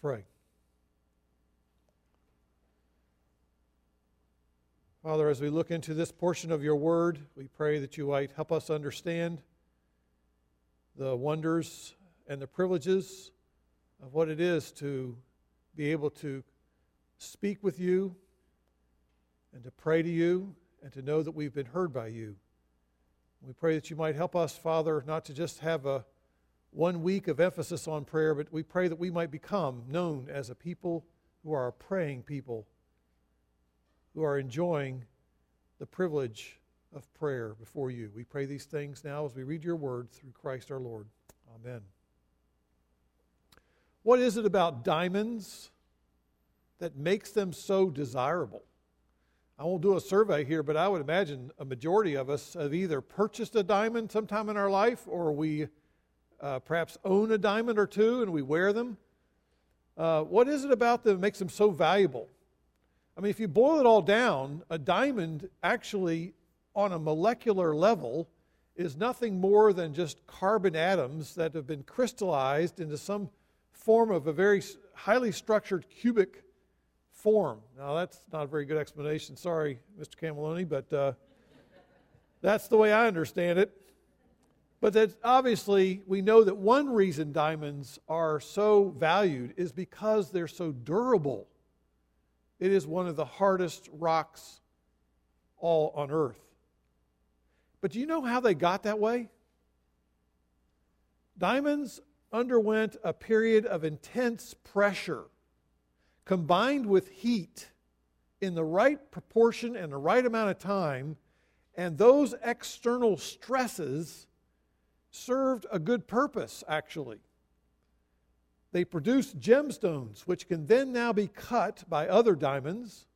pray. Father, as we look into this portion of your word, we pray that you might help us understand the wonders and the privileges of what it is to be able to speak with you and to pray to you and to know that we've been heard by you. We pray that you might help us, Father, not to just have a one week of emphasis on prayer, but we pray that we might become known as a people who are a praying people, who are enjoying the privilege of prayer before you. We pray these things now as we read your word through Christ our Lord. Amen. What is it about diamonds that makes them so desirable? I won't do a survey here, but I would imagine a majority of us have either purchased a diamond sometime in our life or we uh, perhaps own a diamond or two and we wear them. Uh, what is it about them that makes them so valuable? I mean, if you boil it all down, a diamond actually, on a molecular level, is nothing more than just carbon atoms that have been crystallized into some form of a very highly structured cubic form. Now, that's not a very good explanation. Sorry, Mr. Cameloni, but uh, that's the way I understand it. But that obviously, we know that one reason diamonds are so valued is because they're so durable. It is one of the hardest rocks all on earth. But do you know how they got that way? Diamonds underwent a period of intense pressure combined with heat in the right proportion and the right amount of time, and those external stresses served a good purpose, actually. They produced gemstones, which can then now be cut by other diamonds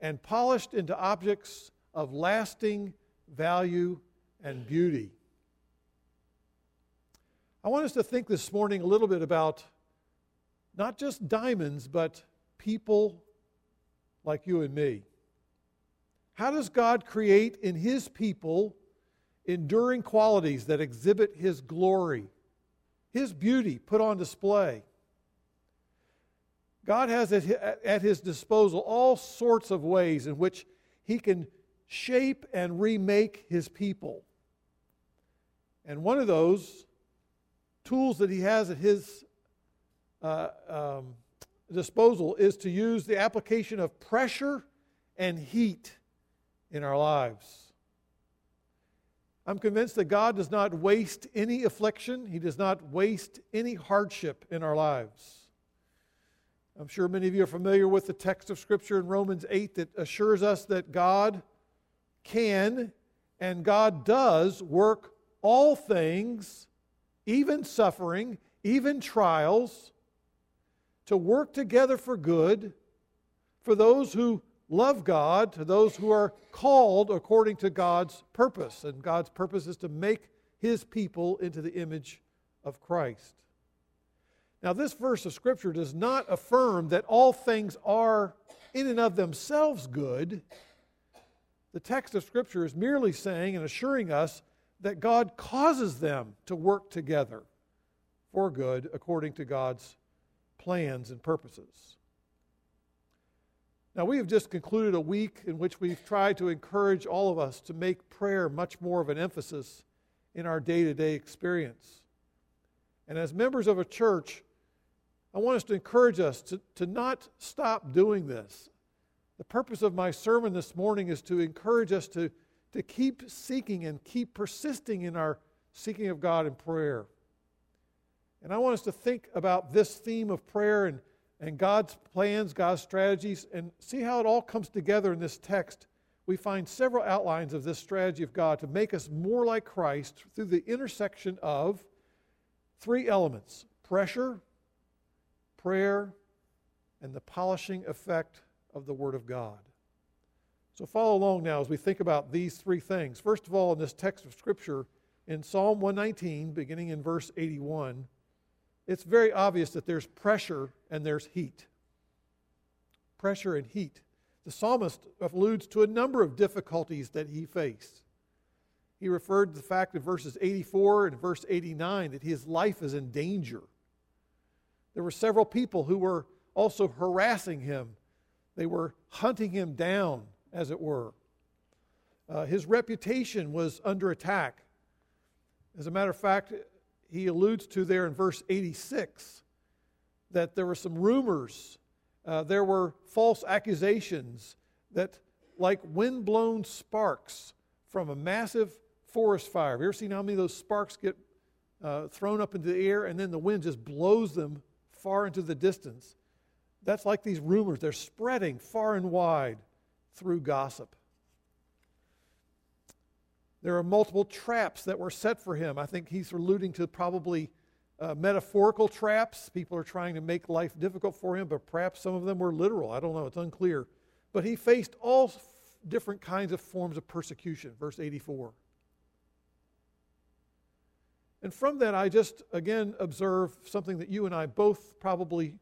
and polished into objects of lasting value and beauty. I want us to think this morning a little bit about not just diamonds, but people like you and me. How does God create in His people enduring qualities that exhibit His glory, His beauty put on display? God has at His disposal all sorts of ways in which He can shape and remake His people. And one of those tools that He has at His uh, um, disposal is to use the application of pressure and heat in our lives. I'm convinced that God does not waste any affliction, He does not waste any hardship in our lives. I'm sure many of you are familiar with the text of Scripture in Romans 8 that assures us that God can and God does work all things, even suffering, even trials, to work together for good for those who love God, to those who are called according to God's purpose. And God's purpose is to make his people into the image of Christ. Now, this verse of Scripture does not affirm that all things are in and of themselves good. The text of Scripture is merely saying and assuring us that God causes them to work together for good according to God's plans and purposes. Now, we have just concluded a week in which we've tried to encourage all of us to make prayer much more of an emphasis in our day to day experience. And as members of a church, I want us to encourage us to, to not stop doing this. The purpose of my sermon this morning is to encourage us to, to keep seeking and keep persisting in our seeking of God in prayer. And I want us to think about this theme of prayer and, and God's plans, God's strategies, and see how it all comes together in this text. We find several outlines of this strategy of God to make us more like Christ through the intersection of three elements pressure, prayer, and the polishing effect of the Word of God. So follow along now as we think about these three things. First of all, in this text of Scripture, in Psalm 119, beginning in verse 81, it's very obvious that there's pressure and there's heat. Pressure and heat. The psalmist alludes to a number of difficulties that he faced. He referred to the fact in verses 84 and verse 89 that his life is in danger. There were several people who were also harassing him. They were hunting him down, as it were. Uh, his reputation was under attack. As a matter of fact, he alludes to there in verse 86 that there were some rumors, uh, there were false accusations that, like wind-blown sparks from a massive forest fire. Have you ever seen how many of those sparks get uh, thrown up into the air and then the wind just blows them far into the distance? That's like these rumors. They're spreading far and wide through gossip. There are multiple traps that were set for him. I think he's alluding to probably uh, metaphorical traps. People are trying to make life difficult for him, but perhaps some of them were literal. I don't know. It's unclear. But he faced all f- different kinds of forms of persecution. Verse 84. And from that, I just again observe something that you and I both probably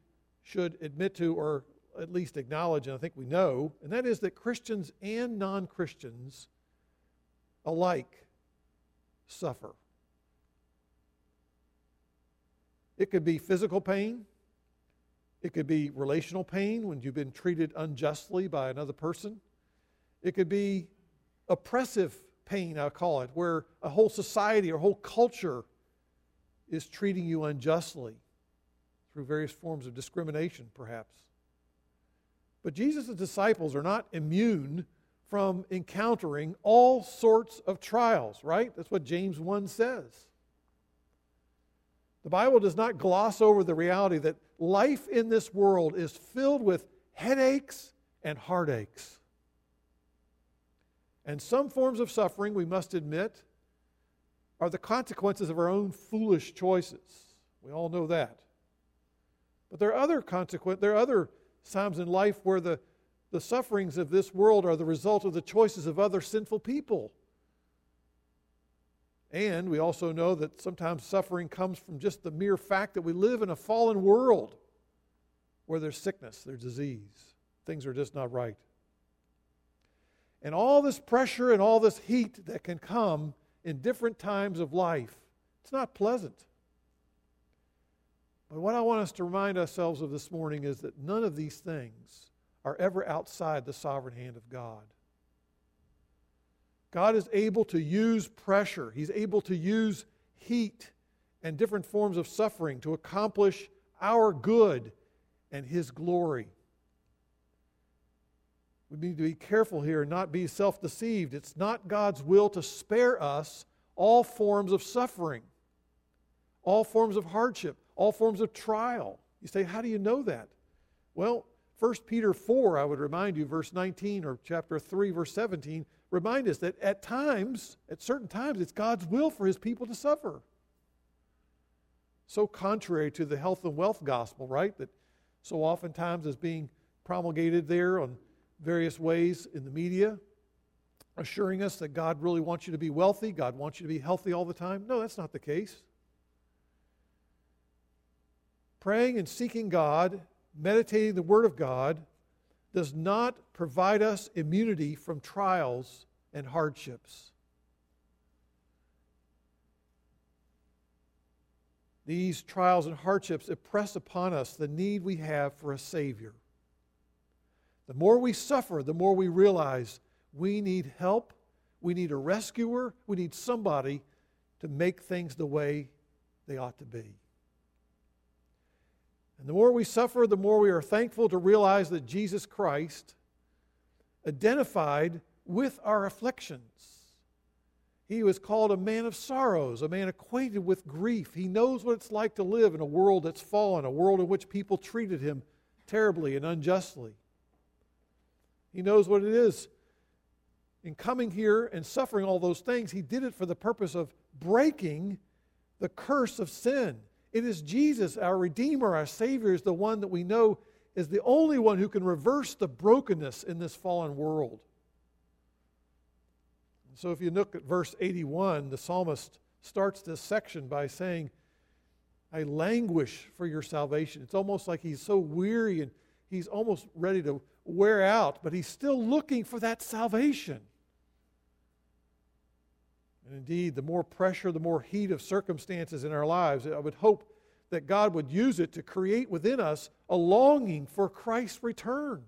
should admit to or at least acknowledge, and I think we know, and that is that Christians and non Christians alike suffer. It could be physical pain. It could be relational pain when you've been treated unjustly by another person. It could be oppressive pain, I call it, where a whole society or whole culture is treating you unjustly through various forms of discrimination, perhaps. But Jesus' disciples are not immune from encountering all sorts of trials, right? That's what James 1 says. The Bible does not gloss over the reality that life in this world is filled with headaches and heartaches. And some forms of suffering, we must admit, are the consequences of our own foolish choices. We all know that. But there are other consequences, there are other times in life where the the sufferings of this world are the result of the choices of other sinful people. And we also know that sometimes suffering comes from just the mere fact that we live in a fallen world where there's sickness, there's disease, things are just not right. And all this pressure and all this heat that can come in different times of life, it's not pleasant. But what I want us to remind ourselves of this morning is that none of these things are ever outside the sovereign hand of God. God is able to use pressure, He's able to use heat and different forms of suffering to accomplish our good and His glory. We need to be careful here and not be self deceived. It's not God's will to spare us all forms of suffering, all forms of hardship, all forms of trial. You say, How do you know that? Well, 1 Peter 4, I would remind you, verse 19 or chapter 3, verse 17, remind us that at times, at certain times, it's God's will for his people to suffer. So contrary to the health and wealth gospel, right? That so oftentimes is being promulgated there on various ways in the media, assuring us that God really wants you to be wealthy, God wants you to be healthy all the time. No, that's not the case. Praying and seeking God meditating the Word of God does not provide us immunity from trials and hardships. These trials and hardships impress upon us the need we have for a Savior. The more we suffer, the more we realize we need help, we need a rescuer, we need somebody to make things the way they ought to be. And the more we suffer, the more we are thankful to realize that Jesus Christ identified with our afflictions. He was called a man of sorrows, a man acquainted with grief. He knows what it's like to live in a world that's fallen, a world in which people treated him terribly and unjustly. He knows what it is. In coming here and suffering all those things, he did it for the purpose of breaking the curse of sin it is Jesus, our Redeemer, our Savior, is the one that we know is the only one who can reverse the brokenness in this fallen world. So if you look at verse 81, the psalmist starts this section by saying, I languish for your salvation. It's almost like he's so weary and he's almost ready to wear out, but he's still looking for that salvation. And indeed, the more pressure, the more heat of circumstances in our lives, I would hope that God would use it to create within us a longing for Christ's return.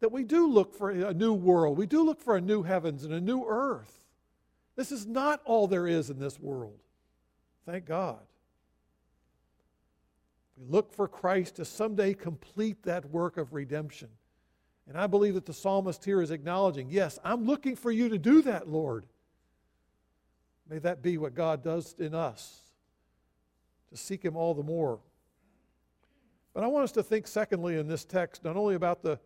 That we do look for a new world, we do look for a new heavens and a new earth. This is not all there is in this world. Thank God. We look for Christ to someday complete that work of redemption. And I believe that the psalmist here is acknowledging, yes, I'm looking for you to do that, Lord. May that be what God does in us, to seek Him all the more. But I want us to think, secondly, in this text, not only about the,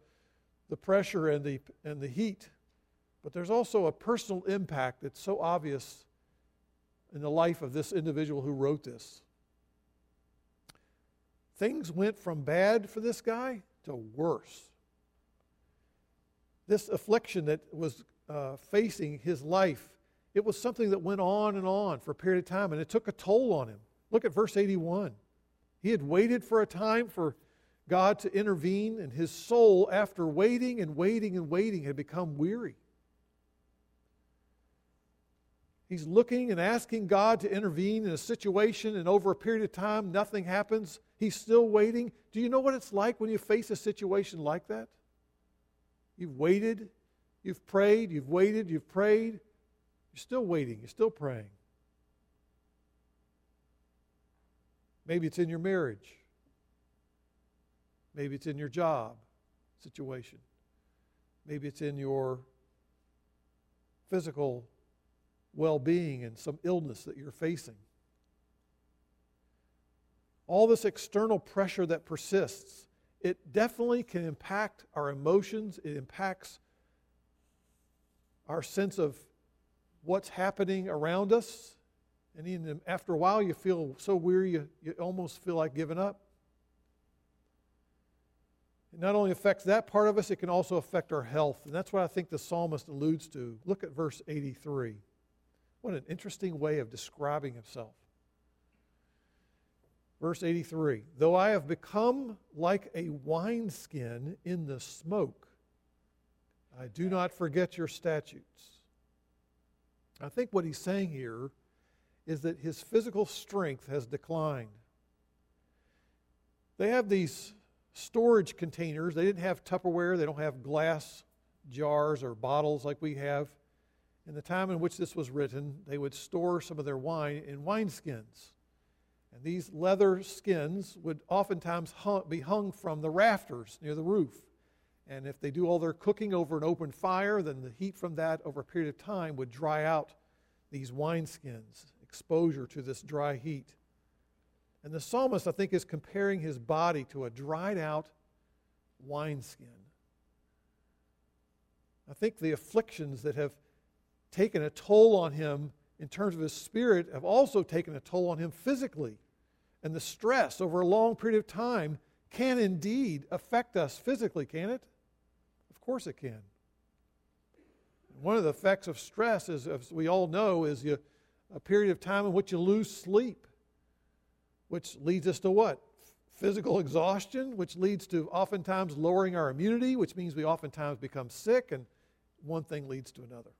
the pressure and the, and the heat, but there's also a personal impact that's so obvious in the life of this individual who wrote this. Things went from bad for this guy to worse. This affliction that was uh, facing his life, it was something that went on and on for a period of time, and it took a toll on him. Look at verse 81. He had waited for a time for God to intervene, and his soul, after waiting and waiting and waiting, had become weary. He's looking and asking God to intervene in a situation, and over a period of time, nothing happens. He's still waiting. Do you know what it's like when you face a situation like that? You've waited, you've prayed, you've waited, you've prayed. You're still waiting, you're still praying. Maybe it's in your marriage. Maybe it's in your job situation. Maybe it's in your physical well being and some illness that you're facing. All this external pressure that persists, it definitely can impact our emotions, it impacts our sense of what's happening around us. And even after a while, you feel so weary, you, you almost feel like giving up. It not only affects that part of us, it can also affect our health. And that's what I think the psalmist alludes to. Look at verse 83. What an interesting way of describing himself. Verse 83 Though I have become like a wineskin in the smoke, I do not forget your statutes. I think what he's saying here is that his physical strength has declined. They have these storage containers. They didn't have Tupperware, they don't have glass jars or bottles like we have in the time in which this was written, they would store some of their wine in wineskins. And these leather skins would oftentimes hung, be hung from the rafters near the roof. And if they do all their cooking over an open fire, then the heat from that over a period of time would dry out these wineskins, exposure to this dry heat. And the psalmist, I think, is comparing his body to a dried out wineskin. I think the afflictions that have taken a toll on him in terms of his spirit have also taken a toll on him physically. And the stress over a long period of time can indeed affect us physically, can it? Course it can. One of the effects of stress, is, as we all know, is you, a period of time in which you lose sleep, which leads us to what? Physical exhaustion, which leads to oftentimes lowering our immunity, which means we oftentimes become sick, and one thing leads to another.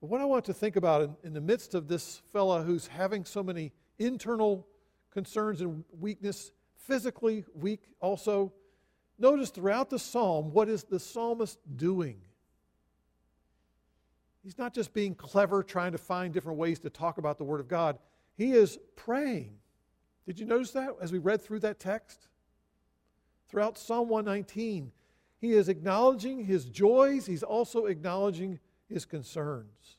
But what I want to think about in, in the midst of this fellow who's having so many internal concerns and weakness, physically weak also, notice throughout the psalm what is the psalmist doing? He's not just being clever, trying to find different ways to talk about the Word of God. He is praying. Did you notice that as we read through that text? Throughout Psalm 119, he is acknowledging his joys, he's also acknowledging his concerns.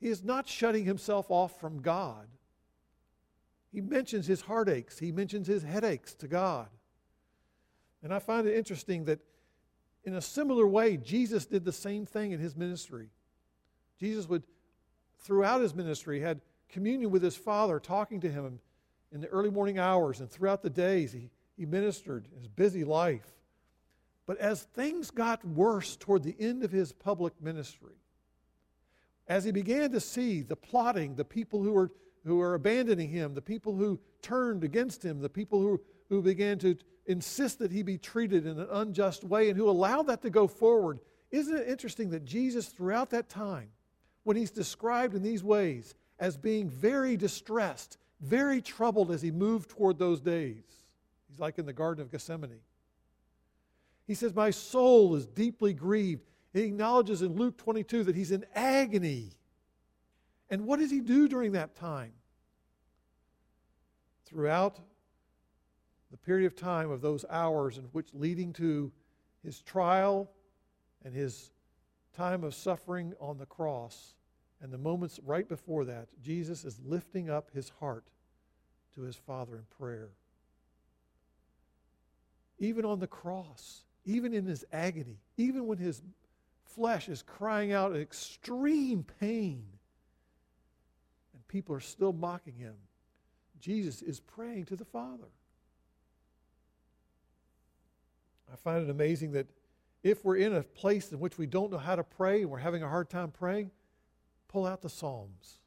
He is not shutting himself off from God. He mentions his heartaches, he mentions his headaches to God. And I find it interesting that in a similar way, Jesus did the same thing in his ministry. Jesus would, throughout his ministry, had communion with his Father, talking to him in the early morning hours and throughout the days. He, he ministered his busy life. But as things got worse toward the end of his public ministry, as he began to see the plotting, the people who were, who are abandoning him, the people who turned against him, the people who, who began to insist that he be treated in an unjust way and who allowed that to go forward, isn't it interesting that Jesus, throughout that time, when he's described in these ways, as being very distressed, very troubled as he moved toward those days. He's like in the Garden of Gethsemane. He says, My soul is deeply grieved. He acknowledges in Luke 22 that he's in agony. And what does he do during that time? Throughout the period of time of those hours in which leading to his trial and his time of suffering on the cross and the moments right before that, Jesus is lifting up his heart to his Father in prayer. Even on the cross, even in his agony, even when his flesh is crying out in extreme pain, people are still mocking him, Jesus is praying to the Father. I find it amazing that if we're in a place in which we don't know how to pray and we're having a hard time praying, pull out the Psalms.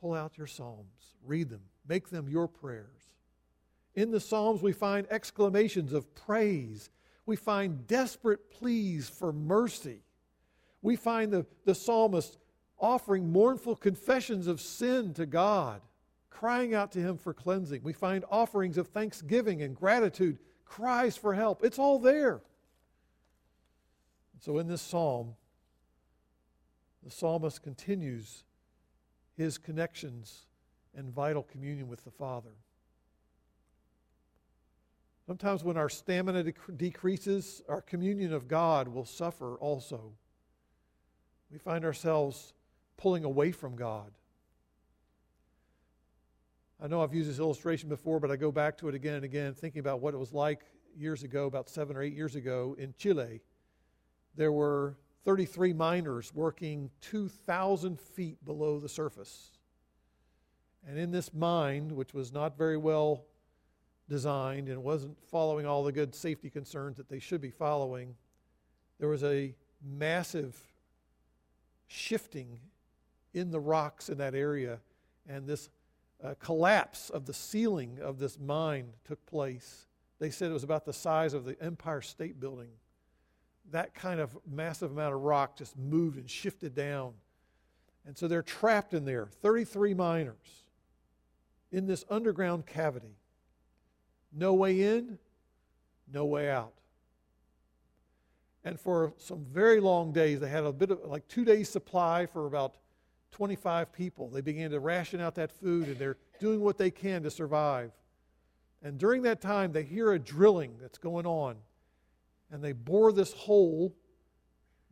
Pull out your Psalms. Read them. Make them your prayers. In the Psalms, we find exclamations of praise. We find desperate pleas for mercy. We find the, the psalmist offering mournful confessions of sin to God, crying out to Him for cleansing. We find offerings of thanksgiving and gratitude, cries for help. It's all there. So in this psalm, the psalmist continues his connections and vital communion with the Father. Sometimes when our stamina dec- decreases, our communion of God will suffer also. We find ourselves pulling away from God. I know I've used this illustration before, but I go back to it again and again, thinking about what it was like years ago, about seven or eight years ago in Chile there were 33 miners working 2,000 feet below the surface. And in this mine, which was not very well designed and wasn't following all the good safety concerns that they should be following, there was a massive shifting in the rocks in that area, and this uh, collapse of the ceiling of this mine took place. They said it was about the size of the Empire State Building that kind of massive amount of rock just moved and shifted down. And so they're trapped in there, 33 miners, in this underground cavity. No way in, no way out. And for some very long days, they had a bit of like two days' supply for about 25 people. They began to ration out that food and they're doing what they can to survive. And during that time, they hear a drilling that's going on and they bore this hole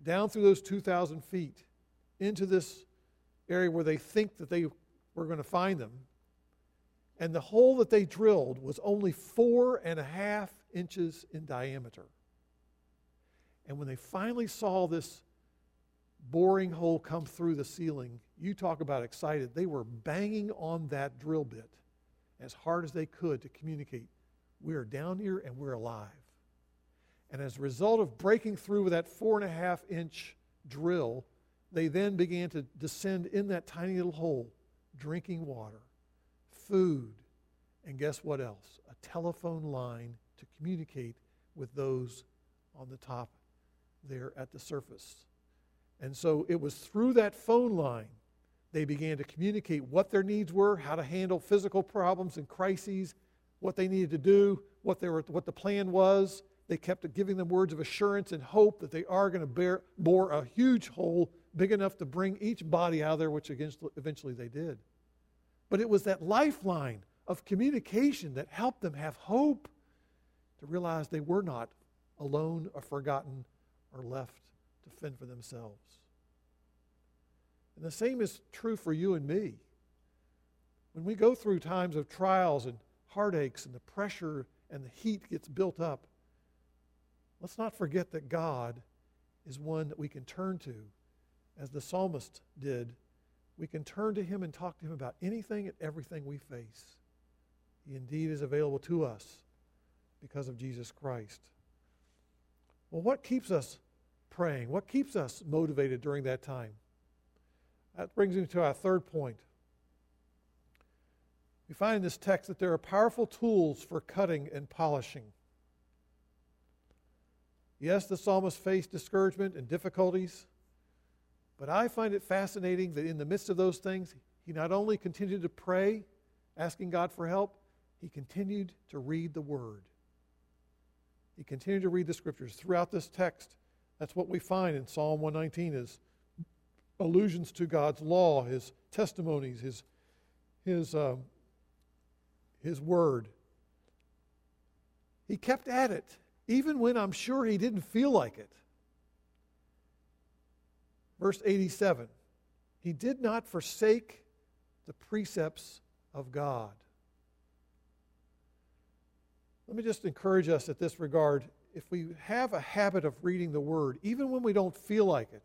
down through those 2,000 feet into this area where they think that they were going to find them. And the hole that they drilled was only four and a half inches in diameter. And when they finally saw this boring hole come through the ceiling, you talk about excited. They were banging on that drill bit as hard as they could to communicate we are down here and we're alive. And as a result of breaking through with that four and a half inch drill, they then began to descend in that tiny little hole, drinking water, food, and guess what else? A telephone line to communicate with those on the top there at the surface. And so it was through that phone line they began to communicate what their needs were, how to handle physical problems and crises, what they needed to do, what, they were, what the plan was, they kept giving them words of assurance and hope that they are going to bear, bore a huge hole big enough to bring each body out of there, which eventually they did. But it was that lifeline of communication that helped them have hope to realize they were not alone or forgotten or left to fend for themselves. And the same is true for you and me. When we go through times of trials and heartaches and the pressure and the heat gets built up, Let's not forget that God is one that we can turn to, as the psalmist did. We can turn to him and talk to him about anything and everything we face. He indeed is available to us because of Jesus Christ. Well, what keeps us praying? What keeps us motivated during that time? That brings me to our third point. We find in this text that there are powerful tools for cutting and polishing. Yes, the psalmist faced discouragement and difficulties, But I find it fascinating that in the midst of those things, he not only continued to pray, asking God for help, he continued to read the Word. He continued to read the Scriptures throughout this text. That's what we find in Psalm 119 is allusions to God's law, His testimonies, His, His, um, His Word. He kept at it, even when I'm sure he didn't feel like it. Verse 87 He did not forsake the precepts of God. Let me just encourage us at this regard. If we have a habit of reading the Word, even when we don't feel like it,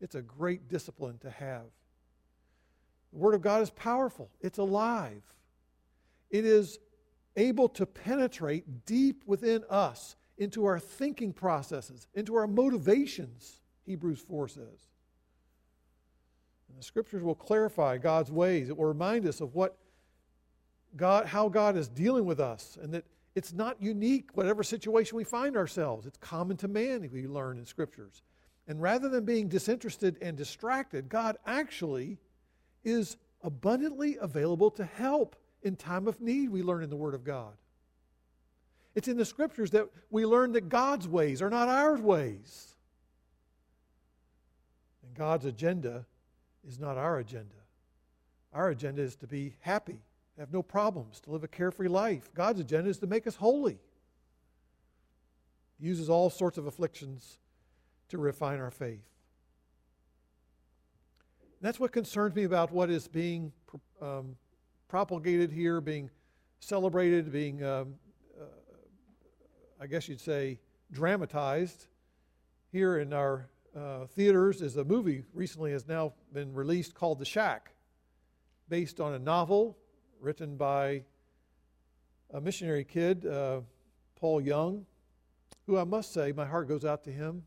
it's a great discipline to have. The Word of God is powerful, it's alive. It is able to penetrate deep within us into our thinking processes, into our motivations, Hebrews 4 says. And the scriptures will clarify God's ways. It will remind us of what God, how God is dealing with us, and that it's not unique, whatever situation we find ourselves. It's common to man, we learn in scriptures. And rather than being disinterested and distracted, God actually is abundantly available to help in time of need, we learn in the Word of God. It's in the Scriptures that we learn that God's ways are not our ways. And God's agenda is not our agenda. Our agenda is to be happy, have no problems, to live a carefree life. God's agenda is to make us holy. He uses all sorts of afflictions to refine our faith. That's what concerns me about what is being um, propagated here, being celebrated, being, um, uh, I guess you'd say, dramatized here in our uh, theaters is a movie recently has now been released called The Shack, based on a novel written by a missionary kid, uh, Paul Young, who I must say, my heart goes out to him.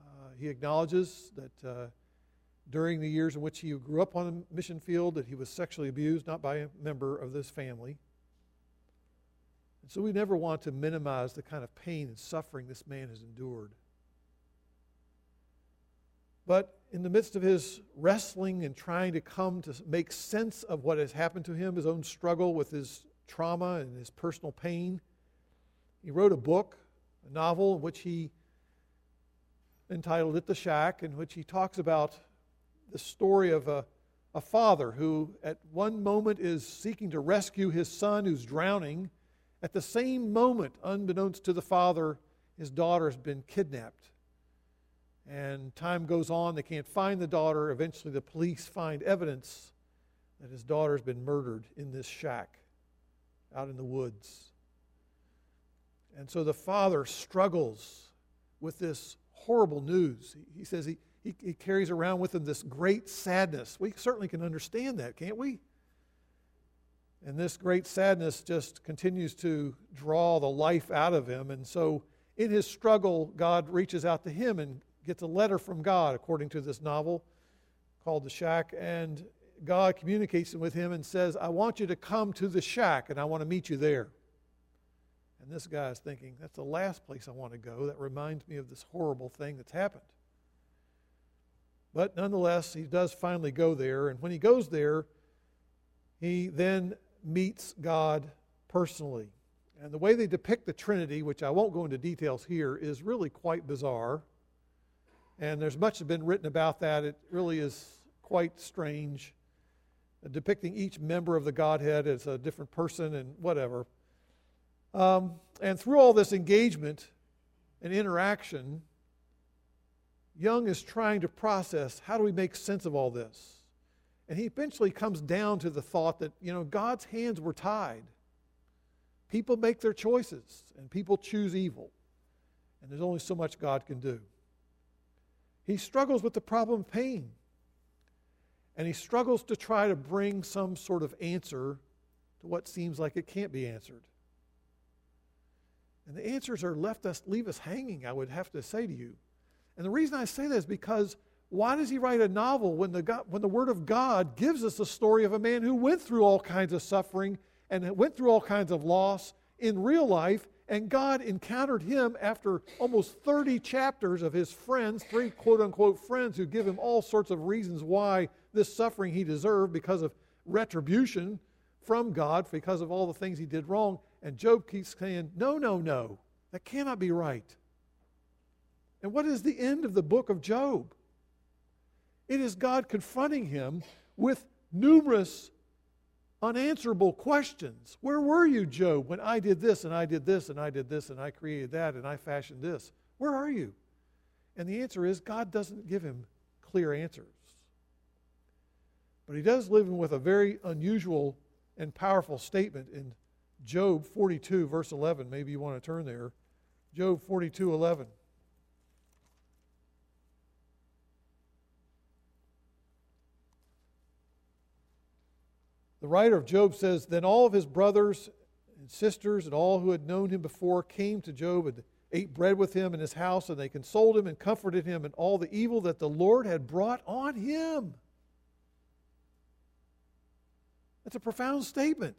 Uh, he acknowledges that uh, during the years in which he grew up on the mission field that he was sexually abused, not by a member of this family. And so we never want to minimize the kind of pain and suffering this man has endured. But in the midst of his wrestling and trying to come to make sense of what has happened to him, his own struggle with his trauma and his personal pain, he wrote a book, a novel, which he entitled It the Shack, in which he talks about the story of a, a father who, at one moment, is seeking to rescue his son who's drowning. At the same moment, unbeknownst to the father, his daughter has been kidnapped. And time goes on, they can't find the daughter. Eventually, the police find evidence that his daughter's been murdered in this shack out in the woods. And so the father struggles with this horrible news. He, says he, he, he carries around with him this great sadness. We certainly can understand that, can't we? And this great sadness just continues to draw the life out of him. And so, in his struggle, God reaches out to him and gets a letter from God, according to this novel called The Shack. And God communicates with him and says, I want you to come to the shack and I want to meet you there. And this guy is thinking, that's the last place I want to go. That reminds me of this horrible thing that's happened. But nonetheless, he does finally go there. And when he goes there, he then meets God personally. And the way they depict the Trinity, which I won't go into details here, is really quite bizarre. And there's much that's been written about that. It really is quite strange, uh, depicting each member of the Godhead as a different person and whatever. Um, and through all this engagement and interaction, Young is trying to process how do we make sense of all this? And he eventually comes down to the thought that, you know, God's hands were tied. People make their choices, and people choose evil. And there's only so much God can do. He struggles with the problem of pain. And he struggles to try to bring some sort of answer to what seems like it can't be answered. And the answers are left us leave us hanging, I would have to say to you. And the reason I say that is because why does he write a novel when the, God, when the Word of God gives us the story of a man who went through all kinds of suffering and went through all kinds of loss in real life And God encountered him after almost 30 chapters of his friends, three quote unquote friends, who give him all sorts of reasons why this suffering he deserved because of retribution from God because of all the things he did wrong. And Job keeps saying, No, no, no, that cannot be right. And what is the end of the book of Job? It is God confronting him with numerous unanswerable questions. Where were you, Job, when I did this and I did this and I did this and I created that and I fashioned this? Where are you? And the answer is God doesn't give him clear answers. But he does live with a very unusual and powerful statement in Job 42, verse 11. Maybe you want to turn there. Job 42, 11. The writer of Job says, Then all of his brothers and sisters and all who had known him before came to Job and ate bread with him in his house, and they consoled him and comforted him in all the evil that the Lord had brought on him. That's a profound statement.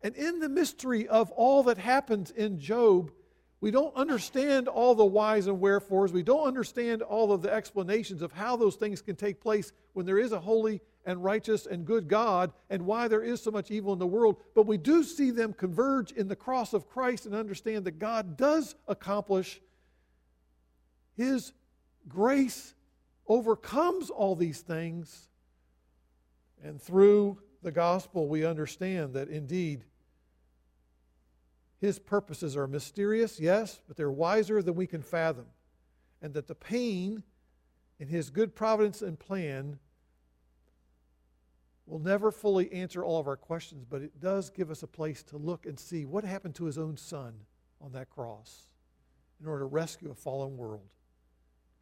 And in the mystery of all that happens in Job, we don't understand all the whys and wherefores. We don't understand all of the explanations of how those things can take place when there is a holy and righteous and good God and why there is so much evil in the world. But we do see them converge in the cross of Christ and understand that God does accomplish His grace overcomes all these things. And through the gospel, we understand that indeed his purposes are mysterious, yes, but they're wiser than we can fathom. And that the pain in His good providence and plan will never fully answer all of our questions, but it does give us a place to look and see what happened to His own Son on that cross in order to rescue a fallen world.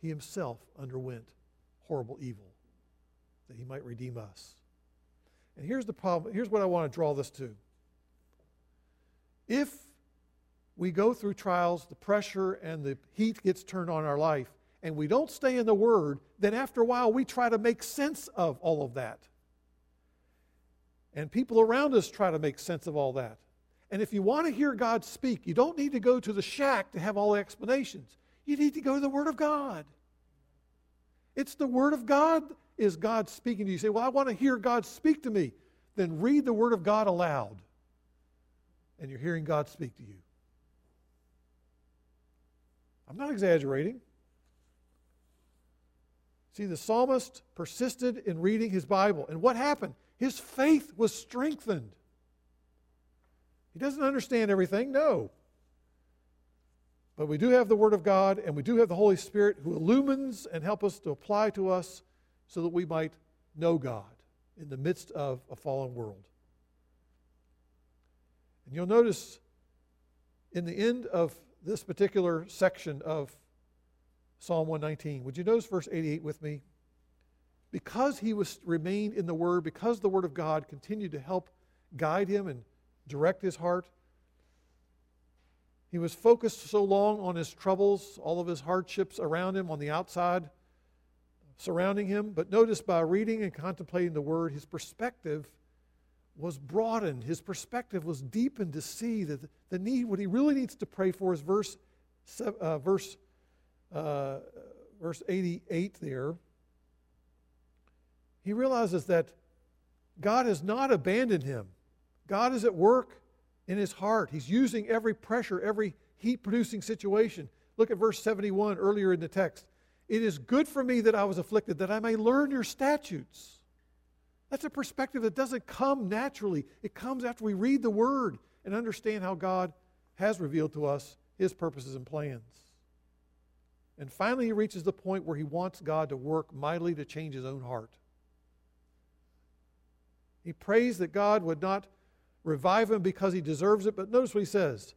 He Himself underwent horrible evil that He might redeem us. And here's the problem. Here's what I want to draw this to. If we go through trials, the pressure and the heat gets turned on our life, and we don't stay in the Word, then after a while we try to make sense of all of that. And people around us try to make sense of all that. And if you want to hear God speak, you don't need to go to the shack to have all the explanations. You need to go to the Word of God. It's the Word of God is God speaking to you. You say, Well, I want to hear God speak to me. Then read the Word of God aloud and you're hearing God speak to you. I'm not exaggerating. See, the psalmist persisted in reading his Bible. And what happened? His faith was strengthened. He doesn't understand everything, no. But we do have the Word of God, and we do have the Holy Spirit who illumines and help us to apply to us so that we might know God in the midst of a fallen world. And you'll notice in the end of this particular section of Psalm 119, would you notice verse 88 with me? Because he was remained in the Word, because the Word of God continued to help guide him and direct his heart, he was focused so long on his troubles, all of his hardships around him on the outside, surrounding him. But notice by reading and contemplating the Word, his perspective was broadened. His perspective was deepened to see that the need, what he really needs to pray for is verse, uh, verse, uh, verse 88 there. He realizes that God has not abandoned him. God is at work in his heart. He's using every pressure, every heat producing situation. Look at verse 71 earlier in the text. It is good for me that I was afflicted, that I may learn your statutes. That's a perspective that doesn't come naturally. It comes after we read the Word and understand how God has revealed to us His purposes and plans. And finally, he reaches the point where he wants God to work mightily to change his own heart. He prays that God would not revive him because he deserves it, but notice what he says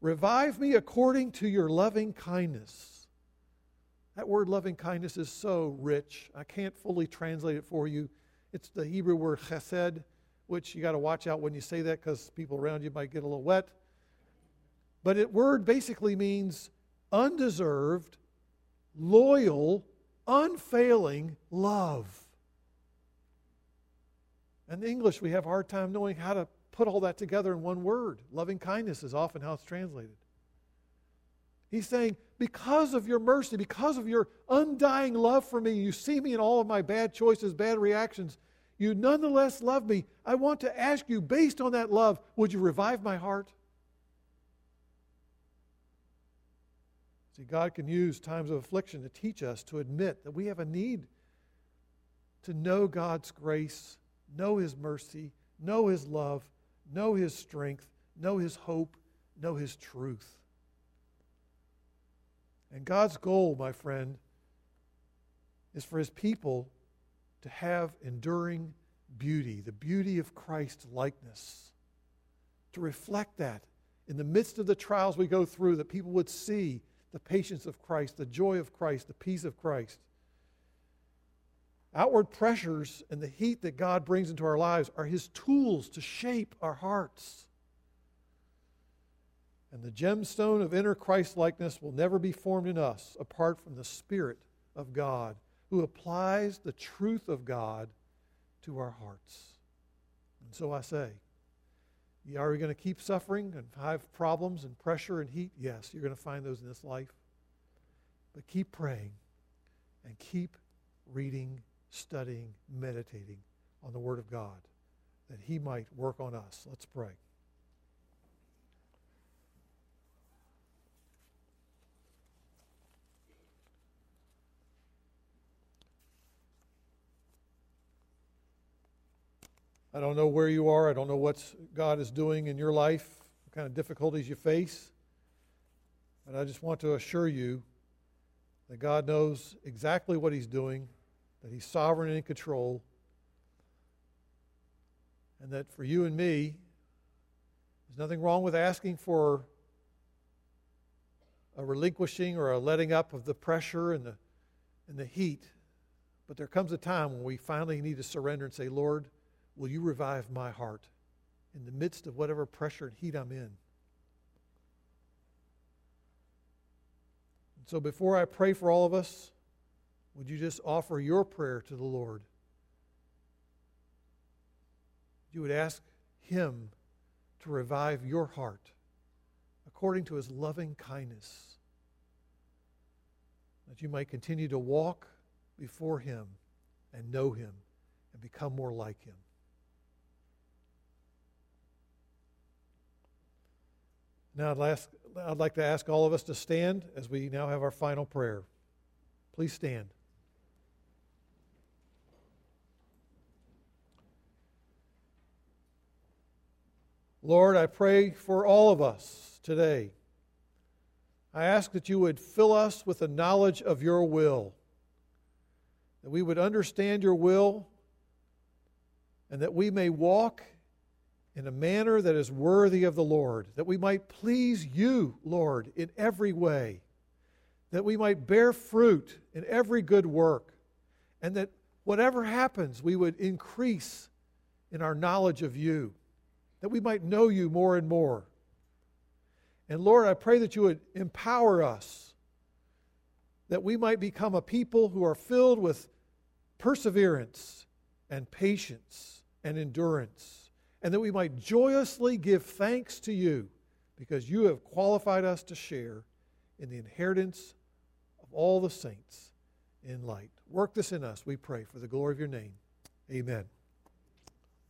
Revive me according to your loving kindness. That word loving kindness is so rich. I can't fully translate it for you. It's the Hebrew word chesed, which you got to watch out when you say that because people around you might get a little wet. But it word basically means undeserved, loyal, unfailing love. In English, we have a hard time knowing how to put all that together in one word. Loving kindness is often how it's translated. He's saying, because of your mercy, because of your undying love for me, you see me in all of my bad choices, bad reactions, you nonetheless love me. I want to ask you, based on that love, would you revive my heart? See, God can use times of affliction to teach us to admit that we have a need to know God's grace, know His mercy, know His love, know His strength, know His hope, know His truth. And God's goal, my friend, is for His people to have enduring beauty, the beauty of Christ's likeness, to reflect that in the midst of the trials we go through, that people would see the patience of Christ, the joy of Christ, the peace of Christ. Outward pressures and the heat that God brings into our lives are His tools to shape our hearts. And the gemstone of inner Christ likeness will never be formed in us apart from the Spirit of God, who applies the truth of God to our hearts. And so I say, are we going to keep suffering and have problems and pressure and heat? Yes, you're going to find those in this life. But keep praying and keep reading, studying, meditating on the Word of God that He might work on us. Let's pray. I don't know where you are. I don't know what God is doing in your life, what kind of difficulties you face. But I just want to assure you that God knows exactly what He's doing, that He's sovereign and in control, and that for you and me, there's nothing wrong with asking for a relinquishing or a letting up of the pressure and the, and the heat. But there comes a time when we finally need to surrender and say, Lord, Will you revive my heart in the midst of whatever pressure and heat I'm in? And so before I pray for all of us, would you just offer your prayer to the Lord? You would ask Him to revive your heart according to His loving kindness, that you might continue to walk before Him and know Him and become more like Him. Now, I'd, ask, I'd like to ask all of us to stand as we now have our final prayer. Please stand. Lord, I pray for all of us today. I ask that you would fill us with the knowledge of your will, that we would understand your will, and that we may walk in a manner that is worthy of the Lord, that we might please you, Lord, in every way, that we might bear fruit in every good work, and that whatever happens, we would increase in our knowledge of you, that we might know you more and more. And Lord, I pray that you would empower us, that we might become a people who are filled with perseverance and patience and endurance and that we might joyously give thanks to you because you have qualified us to share in the inheritance of all the saints in light. Work this in us, we pray, for the glory of your name. Amen.